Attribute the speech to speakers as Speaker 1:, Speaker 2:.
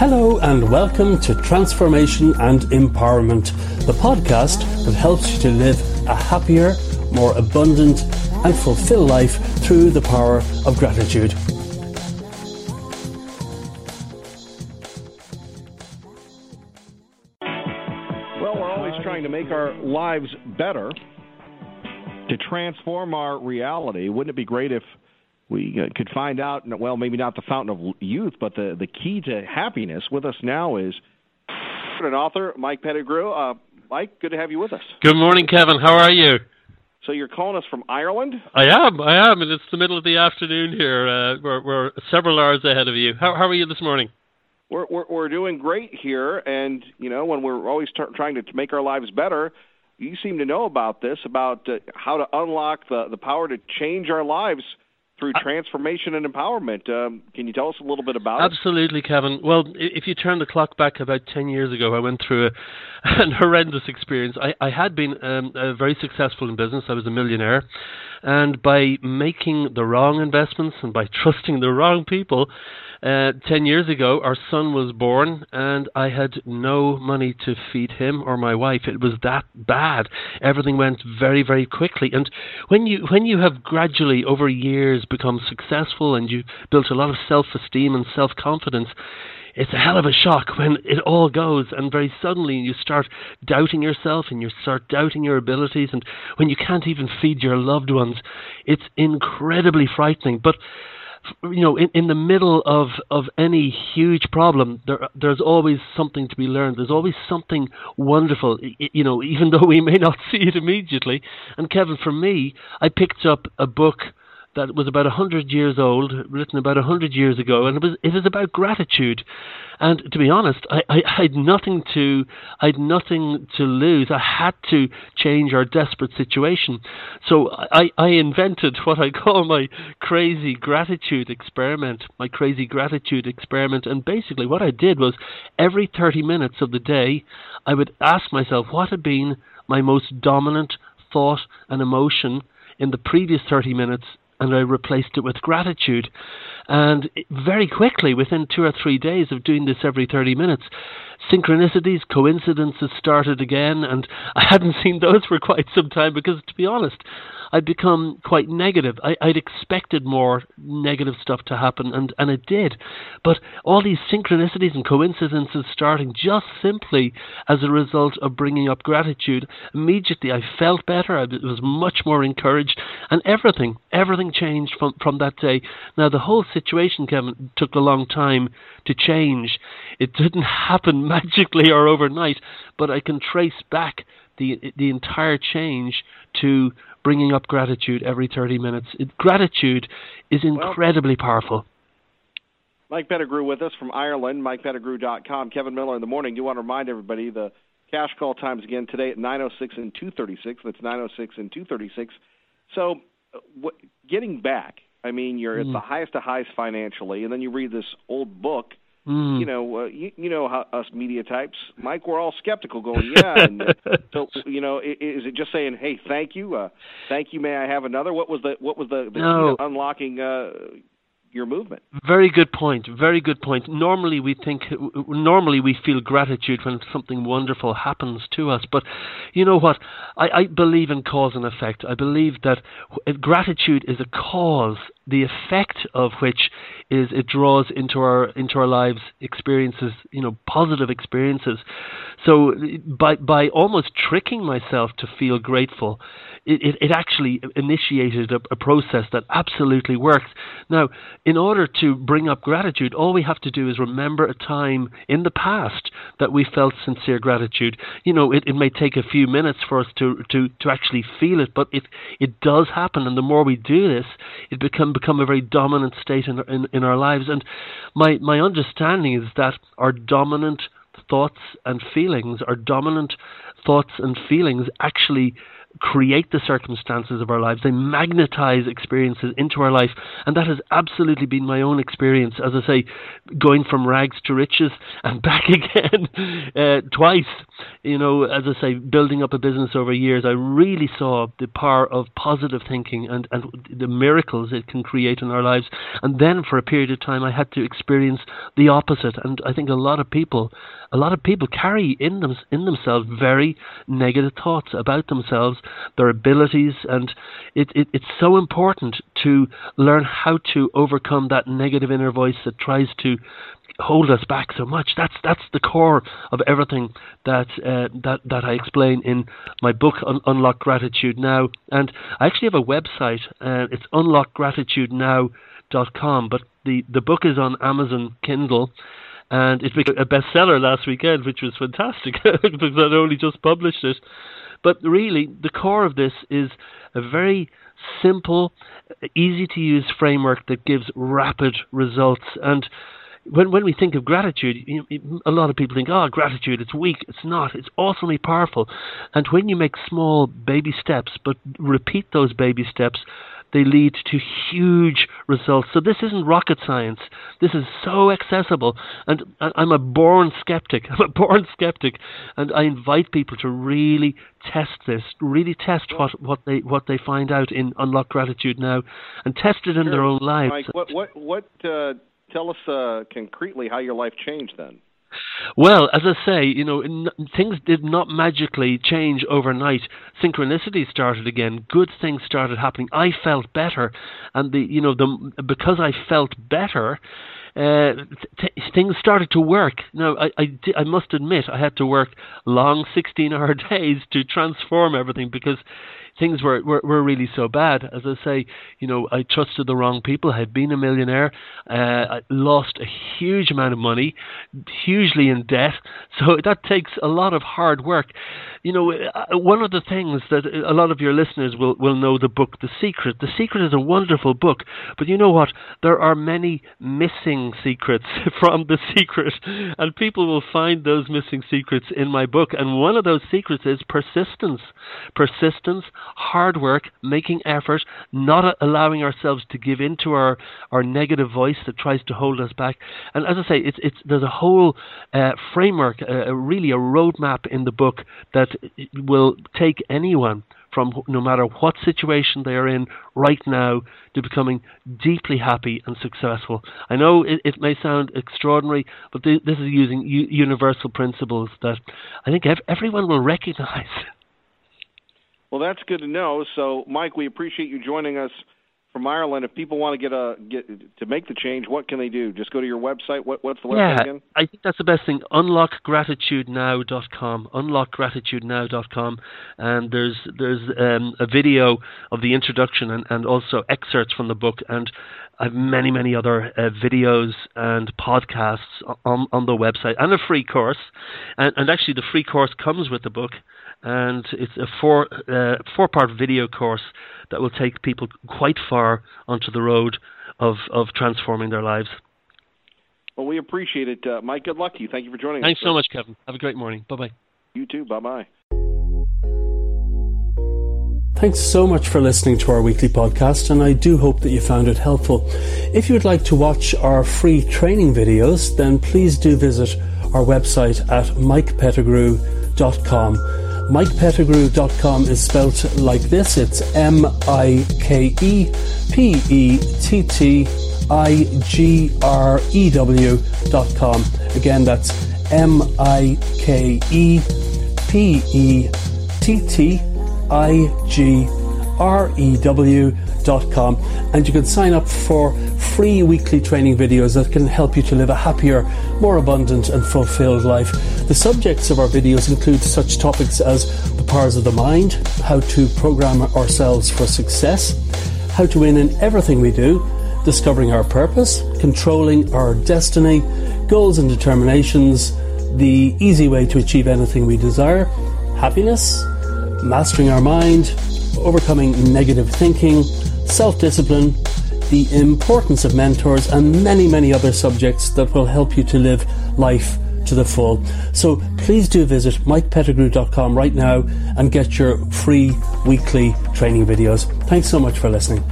Speaker 1: Hello and welcome to Transformation and Empowerment, the podcast that helps you to live a happier, more abundant, and fulfilled life through the power of gratitude.
Speaker 2: Well, we're always trying to make our lives better, to transform our reality. Wouldn't it be great if we uh, could find out, well, maybe not the fountain of youth, but the, the key to happiness? With us now is an author, Mike Pettigrew. Uh, Mike, good to have you with us.
Speaker 3: Good morning, Kevin. How are you?
Speaker 2: So you're calling us from Ireland?
Speaker 3: I am. I am, and it's the middle of the afternoon here. Uh, we're, we're several hours ahead of you. How, how are you this morning?
Speaker 2: We're, we're, we're doing great here, and you know when we're always t- trying to make our lives better, you seem to know about this about uh, how to unlock the the power to change our lives through transformation and empowerment. Um, can you tell us a little bit about
Speaker 3: Absolutely,
Speaker 2: it?
Speaker 3: Absolutely, Kevin. Well, if you turn the clock back about 10 years ago, I went through a, an horrendous experience. I, I had been um, uh, very successful in business, I was a millionaire. And by making the wrong investments and by trusting the wrong people, uh, 10 years ago, our son was born, and I had no money to feed him or my wife. It was that bad. Everything went very, very quickly. And when you, when you have gradually, over years, become successful and you built a lot of self esteem and self confidence, it's a hell of a shock when it all goes and very suddenly you start doubting yourself and you start doubting your abilities and when you can't even feed your loved ones it's incredibly frightening but you know, in, in the middle of, of any huge problem, there there's always something to be learned. There's always something wonderful, you know, even though we may not see it immediately. And Kevin, for me, I picked up a book that was about a hundred years old, written about a hundred years ago, and it was it was about gratitude. And to be honest, I, I, I had nothing to I had nothing to lose. I had to change our desperate situation. So I, I invented what I call my crazy gratitude experiment, my crazy gratitude experiment. And basically what I did was every thirty minutes of the day I would ask myself what had been my most dominant thought and emotion in the previous 30 minutes and I replaced it with gratitude. And very quickly, within two or three days of doing this every 30 minutes, synchronicities, coincidences started again, and I hadn't seen those for quite some time because, to be honest, I'd become quite negative. I, would expected more negative stuff to happen, and, and it did. But all these synchronicities and coincidences starting just simply as a result of bringing up gratitude. Immediately, I felt better. I was much more encouraged, and everything, everything changed from, from that day. Now, the whole situation, Kevin, took a long time to change. It didn't happen magically or overnight, but I can trace back the the entire change to bringing up gratitude every 30 minutes. It, gratitude is incredibly well, powerful.
Speaker 2: Mike Pettigrew with us from Ireland, MikePettigrew.com. Kevin Miller in the morning. Do want to remind everybody the cash call times again today at 906 and 236. That's 906 and 236. So, uh, what, getting back, I mean, you're mm. at the highest of highs financially, and then you read this old book Mm. You know, uh, you, you know how us media types, Mike. We're all skeptical, going, yeah. And, uh, so, you know, is, is it just saying, "Hey, thank you, uh, thank you, may I have another"? What was the what was the, the
Speaker 3: no.
Speaker 2: unlocking uh, your movement.
Speaker 3: Very good point. Very good point. Normally we think, normally we feel gratitude when something wonderful happens to us. But you know what? I, I believe in cause and effect. I believe that gratitude is a cause, the effect of which is it draws into our into our lives experiences, you know, positive experiences. So by by almost tricking myself to feel grateful, it, it, it actually initiated a, a process that absolutely works. Now, in order to bring up gratitude, all we have to do is remember a time in the past that we felt sincere gratitude. You know, it, it may take a few minutes for us to, to, to actually feel it, but it, it does happen. And the more we do this, it become, become a very dominant state in, in, in our lives. And my, my understanding is that our dominant thoughts and feelings, our dominant thoughts and feelings actually create the circumstances of our lives. They magnetize experiences into our life. And that has absolutely been my own experience, as I say, going from rags to riches and back again uh, twice. You know, as I say, building up a business over years, I really saw the power of positive thinking and, and the miracles it can create in our lives. And then for a period of time, I had to experience the opposite. And I think a lot of people, a lot of people carry in them in themselves very negative thoughts about themselves, their abilities, and it, it, it's so important to learn how to overcome that negative inner voice that tries to hold us back so much. That's that's the core of everything that uh, that that I explain in my book Un- Unlock Gratitude Now. And I actually have a website. Uh, it's unlockgratitudenow.com, but the the book is on Amazon Kindle. And it became a bestseller last weekend, which was fantastic because I'd only just published it. But really, the core of this is a very simple, easy to use framework that gives rapid results. And when when we think of gratitude, you, a lot of people think, "Oh, gratitude, it's weak." It's not. It's awfully powerful. And when you make small baby steps, but repeat those baby steps, they lead to huge results. So this isn't rocket science. This is so accessible. And I'm a born skeptic. I'm a born skeptic, and I invite people to really test this, really test what, what they what they find out in Unlock Gratitude now, and test it in
Speaker 2: sure.
Speaker 3: their own lives.
Speaker 2: Mike, what what what? Uh, tell us uh, concretely how your life changed then.
Speaker 3: Well, as I say, you know, n- things did not magically change overnight. Synchronicity started again. Good things started happening. I felt better, and the you know the because I felt better. Uh, th- things started to work. Now, I, I, I must admit, I had to work long 16 hour days to transform everything because things were, were, were really so bad. As I say, you know, I trusted the wrong people. I had been a millionaire. Uh, I lost a huge amount of money, hugely in debt. So that takes a lot of hard work. You know, uh, one of the things that a lot of your listeners will, will know the book The Secret. The Secret is a wonderful book, but you know what? There are many missing secrets from The Secret, and people will find those missing secrets in my book. And one of those secrets is persistence. Persistence, hard work, making effort, not allowing ourselves to give in to our, our negative voice that tries to hold us back. And as I say, it's, it's, there's a whole uh, framework, uh, really a roadmap in the book that will take anyone from no matter what situation they are in right now to becoming deeply happy and successful. I know it, it may sound extraordinary, but th- this is using u- universal principles that I think ev- everyone will recognize.
Speaker 2: Well, that's good to know. So, Mike, we appreciate you joining us from Ireland. If people want to get a get to make the change, what can they do? Just go to your website. What what's the website
Speaker 3: yeah,
Speaker 2: again?
Speaker 3: I think that's the best thing. Unlockgratitudenow.com. Unlockgratitudenow.com, and there's there's um, a video of the introduction and, and also excerpts from the book and. I have many, many other uh, videos and podcasts on, on the website and a free course. And, and actually, the free course comes with the book and it's a four uh, four part video course that will take people quite far onto the road of of transforming their lives.
Speaker 2: Well, we appreciate it, uh, Mike. Good luck to you. Thank you for joining
Speaker 3: Thanks
Speaker 2: us.
Speaker 3: Thanks so much, Kevin. Have a great morning. Bye bye.
Speaker 2: You too. Bye bye.
Speaker 1: Thanks so much for listening to our weekly podcast, and I do hope that you found it helpful. If you would like to watch our free training videos, then please do visit our website at mikepettigrew.com. MikePettigrew.com is spelt like this. It's M I K E P E T T I G R E W.com. Again, that's M I K E P E T T I G R E W dot com and you can sign up for free weekly training videos that can help you to live a happier, more abundant and fulfilled life. The subjects of our videos include such topics as the powers of the mind, how to program ourselves for success, how to win in everything we do, discovering our purpose, controlling our destiny, goals and determinations, the easy way to achieve anything we desire, happiness, mastering our mind, overcoming negative thinking, self discipline, the importance of mentors, and many, many other subjects that will help you to live life to the full. So please do visit mikepettigrew.com right now and get your free weekly training videos. Thanks so much for listening.